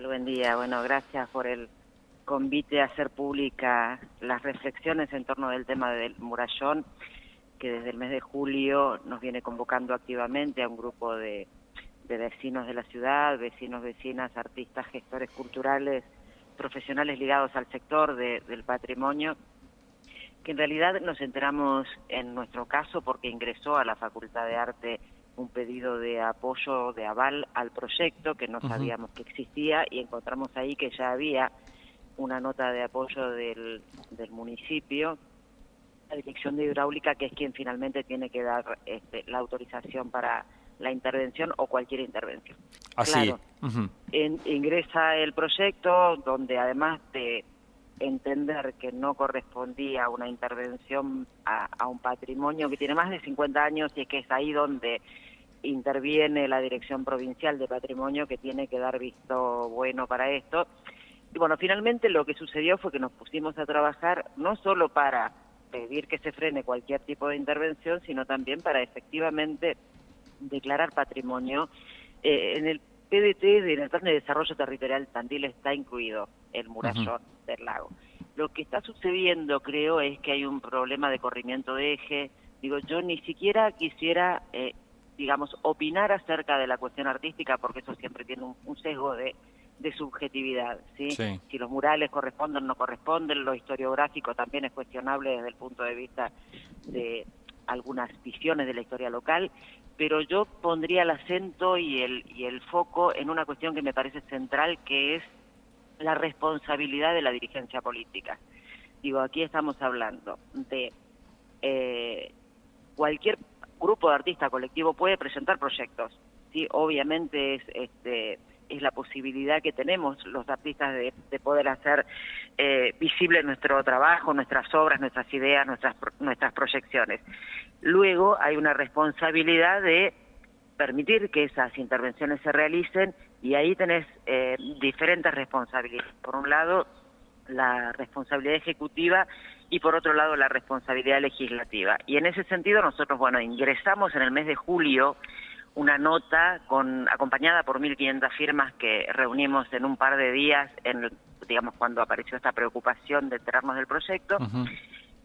Buen día. Bueno, gracias por el convite a hacer pública las reflexiones en torno del tema del murallón, que desde el mes de julio nos viene convocando activamente a un grupo de, vecinos de la ciudad, vecinos, vecinas, artistas, gestores culturales, profesionales ligados al sector del patrimonio, que en realidad nos enteramos en nuestro caso porque ingresó a la Facultad de Arte un pedido de apoyo, de aval al proyecto que no sabíamos que existía y encontramos ahí que ya había una nota de apoyo del, del municipio, la Dirección de Hidráulica, que es quien finalmente tiene que dar este, la autorización para la intervención o cualquier intervención. Así. Claro, ingresa el proyecto donde además de entender que no correspondía una intervención a, un patrimonio que tiene más de 50 años y que es ahí donde interviene la Dirección Provincial de Patrimonio que tiene que dar visto bueno para esto. Y bueno, finalmente lo que sucedió fue que nos pusimos a trabajar no solo para pedir que se frene cualquier tipo de intervención, sino también para efectivamente declarar patrimonio. Eh, en el PDT, en el Plan de Desarrollo Territorial Tandil, está incluido el murallón del lago. Lo que está sucediendo, creo, es que hay un problema de corrimiento de eje. Digo, yo ni siquiera quisiera, eh, digamos, opinar acerca de la cuestión artística, porque eso siempre tiene un sesgo de de subjetividad, ¿sí? Si los murales corresponden o no corresponden, lo historiográfico también es cuestionable desde el punto de vista de algunas visiones de la historia local, pero yo pondría el acento y el, y el foco en una cuestión que me parece central, que es la responsabilidad de la dirigencia política. Digo, aquí estamos hablando de eh, cualquier grupo de artistas colectivo puede presentar proyectos, sí, obviamente es este es la posibilidad que tenemos los artistas de, poder hacer eh, visible nuestro trabajo, nuestras obras, nuestras ideas, nuestras, nuestras proyecciones. Luego hay una responsabilidad de permitir que esas intervenciones se realicen y ahí tenés eh, diferentes responsabilidades. Por un lado, la responsabilidad ejecutiva y por otro lado la responsabilidad legislativa. Y en ese sentido nosotros, bueno, ingresamos en el mes de julio una nota con acompañada por 1.500 firmas que reunimos en un par de días, en, digamos, cuando apareció esta preocupación de enterarnos del proyecto.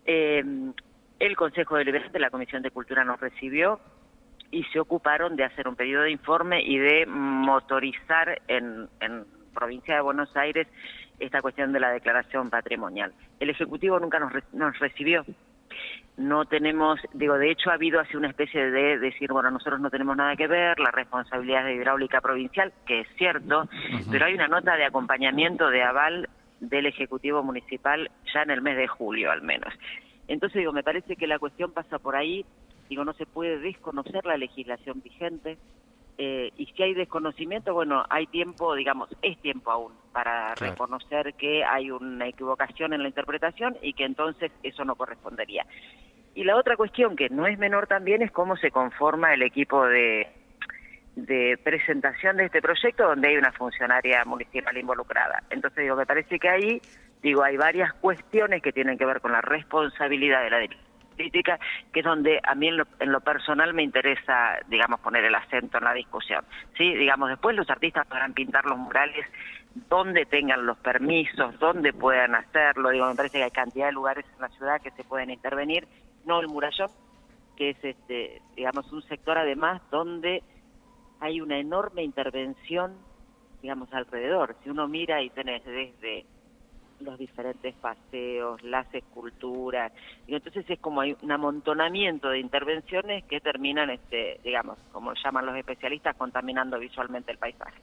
Eh, el Consejo Deliberante, la Comisión de Cultura nos recibió y se ocuparon de hacer un pedido de informe y de motorizar en, en provincia de Buenos Aires esta cuestión de la declaración patrimonial. El Ejecutivo nunca nos, nos recibió no tenemos, digo, de hecho ha habido así una especie de decir, bueno, nosotros no tenemos nada que ver, la responsabilidad de hidráulica provincial, que es cierto, pero hay una nota de acompañamiento de aval del Ejecutivo Municipal ya en el mes de julio al menos. Entonces digo, me parece que la cuestión pasa por ahí, digo, no se puede desconocer la legislación vigente, eh, y si hay desconocimiento, bueno, hay tiempo, digamos, es tiempo aún para reconocer que hay una equivocación en la interpretación y que entonces eso no correspondería. Y la otra cuestión que no es menor también es cómo se conforma el equipo de, de presentación de este proyecto donde hay una funcionaria municipal involucrada. Entonces digo, me parece que ahí, digo, hay varias cuestiones que tienen que ver con la responsabilidad de la política, que es donde a mí en lo, personal me interesa, digamos, poner el acento en la discusión. Sí, digamos, después los artistas podrán pintar los murales donde tengan los permisos, donde puedan hacerlo. Digo, me parece que hay cantidad de lugares en la ciudad que se pueden intervenir, no el murallón, que es, este, digamos, un sector además donde hay una enorme intervención, digamos, alrededor. Si uno mira y tenés desde los diferentes paseos, las esculturas, y entonces es como hay un amontonamiento de intervenciones que terminan, este, digamos, como llaman los especialistas, contaminando visualmente el paisaje.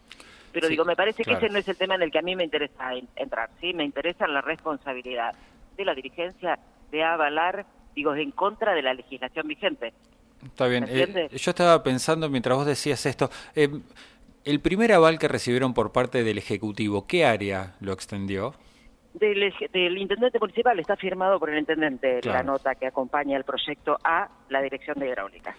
Pero digo, me parece que ese no es el tema en el que a mí me interesa entrar, ¿sí? Me interesa la responsabilidad de la dirigencia de avalar, digo, en contra de la legislación vigente. Está bien. Eh, yo estaba pensando mientras vos decías esto, eh, el primer aval que recibieron por parte del Ejecutivo, ¿qué área lo extendió? Del, intendente municipal está firmado por el intendente la nota que acompaña el proyecto a la dirección de hidráulica.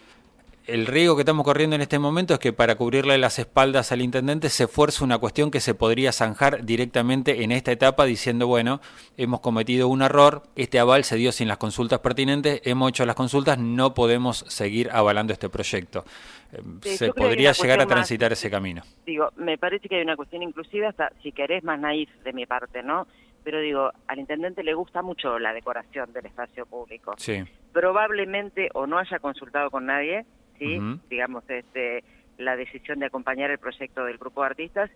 el riesgo que estamos corriendo en este momento es que para cubrirle las espaldas al intendente se fuerce una cuestión que se podría zanjar directamente en esta etapa diciendo, bueno, hemos cometido un error, este aval se dio sin las consultas pertinentes, hemos hecho las consultas, no podemos seguir avalando este proyecto. Eh, se podría llegar a transitar ese camino. Digo, me parece que hay una cuestión inclusiva, hasta si querés más naif de mi parte, ¿no? Pero digo, al intendente le gusta mucho la decoración del espacio público. Sí. Probablemente o no haya consultado con nadie, ¿sí? Digamos, este, la decisión de acompañar el proyecto del grupo de artistas,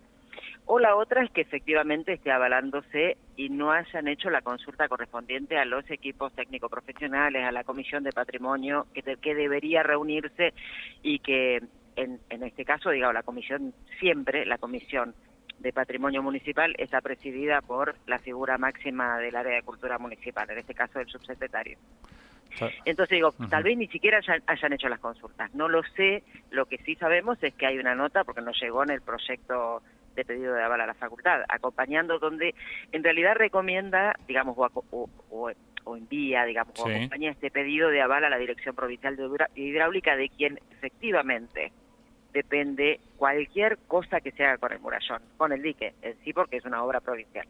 o la otra es que efectivamente esté avalándose y no hayan hecho la consulta correspondiente a los equipos técnico-profesionales, a la Comisión de Patrimonio, que, que debería reunirse y que en, en este caso, digamos, la comisión siempre, la Comisión de Patrimonio Municipal está presidida por la figura máxima del área de cultura municipal, en este caso el subsecretario. Entonces digo, tal vez ni siquiera hayan, hecho las consultas. No lo sé, lo que sí sabemos es que hay una nota, porque nos llegó en el proyecto de pedido de aval a la facultad, acompañando donde en realidad recomienda, digamos, o, o, envía, digamos, o acompaña este pedido de aval a la Dirección Provincial de Hidráulica, de quien efectivamente depende cualquier cosa que se haga con el murallón, con el dique en sí, porque es una obra provincial.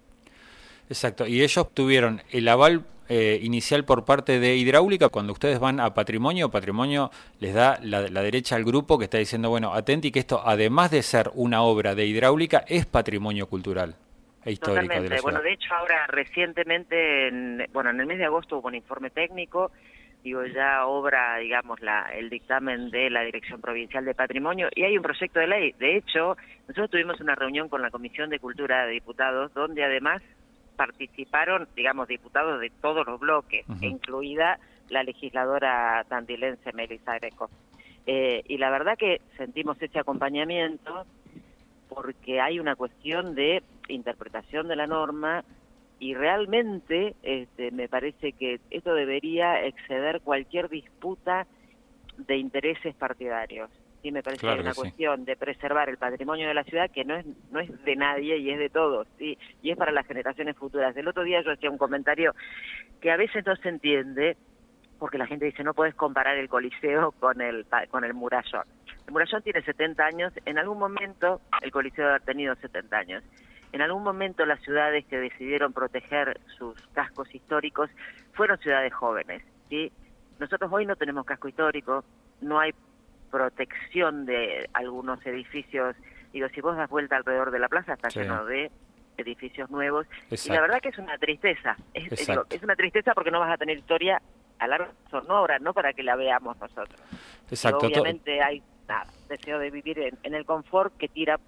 Exacto, y ellos tuvieron el aval eh, inicial por parte de hidráulica, cuando ustedes van a patrimonio, patrimonio les da la, derecha al grupo que está diciendo, bueno, atenti que esto, además de ser una obra de hidráulica, es patrimonio cultural e histórico de la Bueno, de hecho ahora recientemente, en, bueno, en el mes de agosto hubo un informe técnico, digo, ya obra, digamos, la, el dictamen de la Dirección Provincial de Patrimonio y hay un proyecto de ley. De hecho, nosotros tuvimos una reunión con la Comisión de Cultura de Diputados, donde además participaron, digamos, diputados de todos los bloques, incluida la legisladora tandilense Melissa Greco. Eh, y la verdad que sentimos ese acompañamiento porque hay una cuestión de interpretación de la norma y realmente este, me parece que esto debería exceder cualquier disputa de intereses partidarios. Sí, me parece que hay una cuestión de preservar el patrimonio de la ciudad que no es no es de nadie y es de todos, sí, y es para las generaciones futuras. El otro día yo hacía un comentario que a veces no se entiende porque la gente dice no puedes comparar el Coliseo con el con el Murallón. El Murallón tiene 70 años, en algún momento el Coliseo ha tenido 70 años. En algún momento las ciudades que decidieron proteger sus cascos históricos fueron ciudades jóvenes, ¿sí? Nosotros hoy no tenemos casco histórico, no hay protección de algunos edificios. Digo, si vos das vuelta alrededor de la plaza, está lleno de edificios nuevos. Y la verdad que es una tristeza. Es, es, una tristeza porque no vas a tener historia a largo sonora, no para que la veamos nosotros. Exacto. obviamente hay nada, deseo de vivir en, el confort que tira,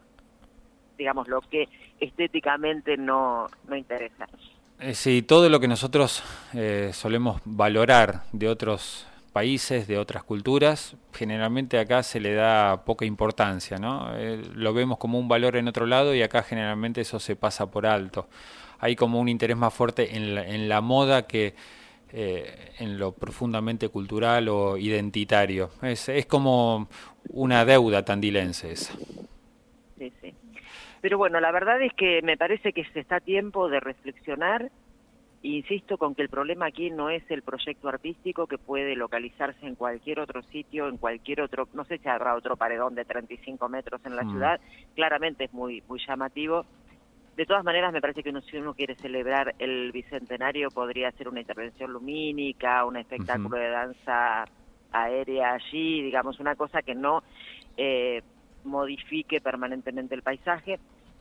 digamos, lo que estéticamente no, no interesa. Eh, sí, todo lo que nosotros eh, solemos valorar de otros países, de otras culturas, generalmente acá se le da poca importancia, ¿no? Eh, lo vemos como un valor en otro lado y acá generalmente eso se pasa por alto. Hay como un interés más fuerte en la, moda que eh, en lo profundamente cultural o identitario. Es, es como una deuda tandilense esa. Pero bueno, la verdad es que me parece que se está a tiempo de reflexionar Insisto con que el problema aquí no es el proyecto artístico que puede localizarse en cualquier otro sitio, en cualquier otro, no sé si habrá otro paredón de 35 metros en la mm. ciudad, claramente es muy, muy llamativo. De todas maneras, me parece que uno, si uno quiere celebrar el bicentenario, podría hacer una intervención lumínica, un espectáculo de danza aérea allí, digamos, una cosa que no eh, modifique permanentemente el paisaje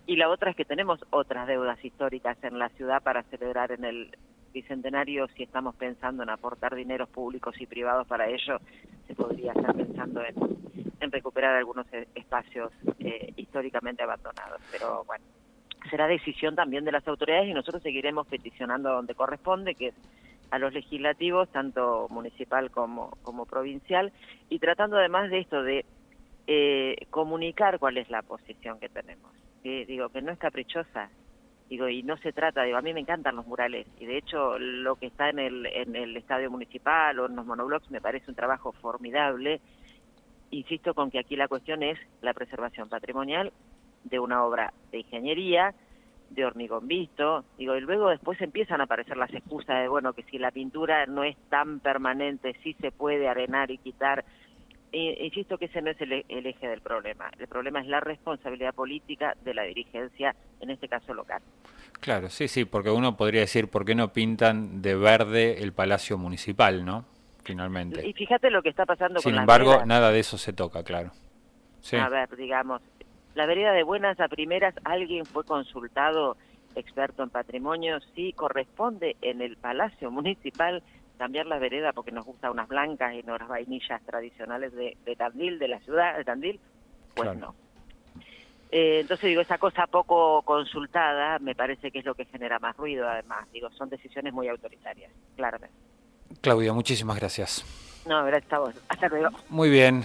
y la otra es que tenemos otras deudas históricas en la ciudad para celebrar en el bicentenario si estamos pensando en aportar dineros públicos y privados para ello se podría estar pensando en, en recuperar algunos e, espacios eh, históricamente abandonados. Pero bueno será decisión también de las autoridades y nosotros seguiremos peticionando a donde corresponde que es a los legislativos tanto municipal como como provincial y tratando además de esto de eh, comunicar cuál es la posición que tenemos que digo que no es caprichosa. Digo y no se trata digo a mí me encantan los murales. Y de hecho lo que está en el en el estadio municipal o en los monoblocks me parece un trabajo formidable. Insisto con que aquí la cuestión es la preservación patrimonial de una obra de ingeniería de hormigón visto, digo, y luego después empiezan a aparecer las excusas de, bueno, que si la pintura no es tan permanente, sí se puede arenar y quitar, insisto que ese no es el, el, eje del problema. El problema es la responsabilidad política de la dirigencia, en este caso local. Claro, sí, sí, porque uno podría decir, ¿por qué no pintan de verde el Palacio Municipal, no? Finalmente. Y fíjate lo que está pasando Sin con embargo, nada de eso se toca, claro. A ver, digamos, la vereda de buenas a primeras, alguien fue consultado, experto en patrimonio, si corresponde en el Palacio Municipal cambiar la vereda porque nos gustan unas blancas y no las vainillas tradicionales de, de Tandil, de la ciudad de Tandil, pues no. Eh, entonces digo, esa cosa poco consultada me parece que es lo que genera más ruido además. Digo, son decisiones muy autoritarias, claramente. Claudia, muchísimas gracias. No, gracias a vos. Hasta luego. Muy bien.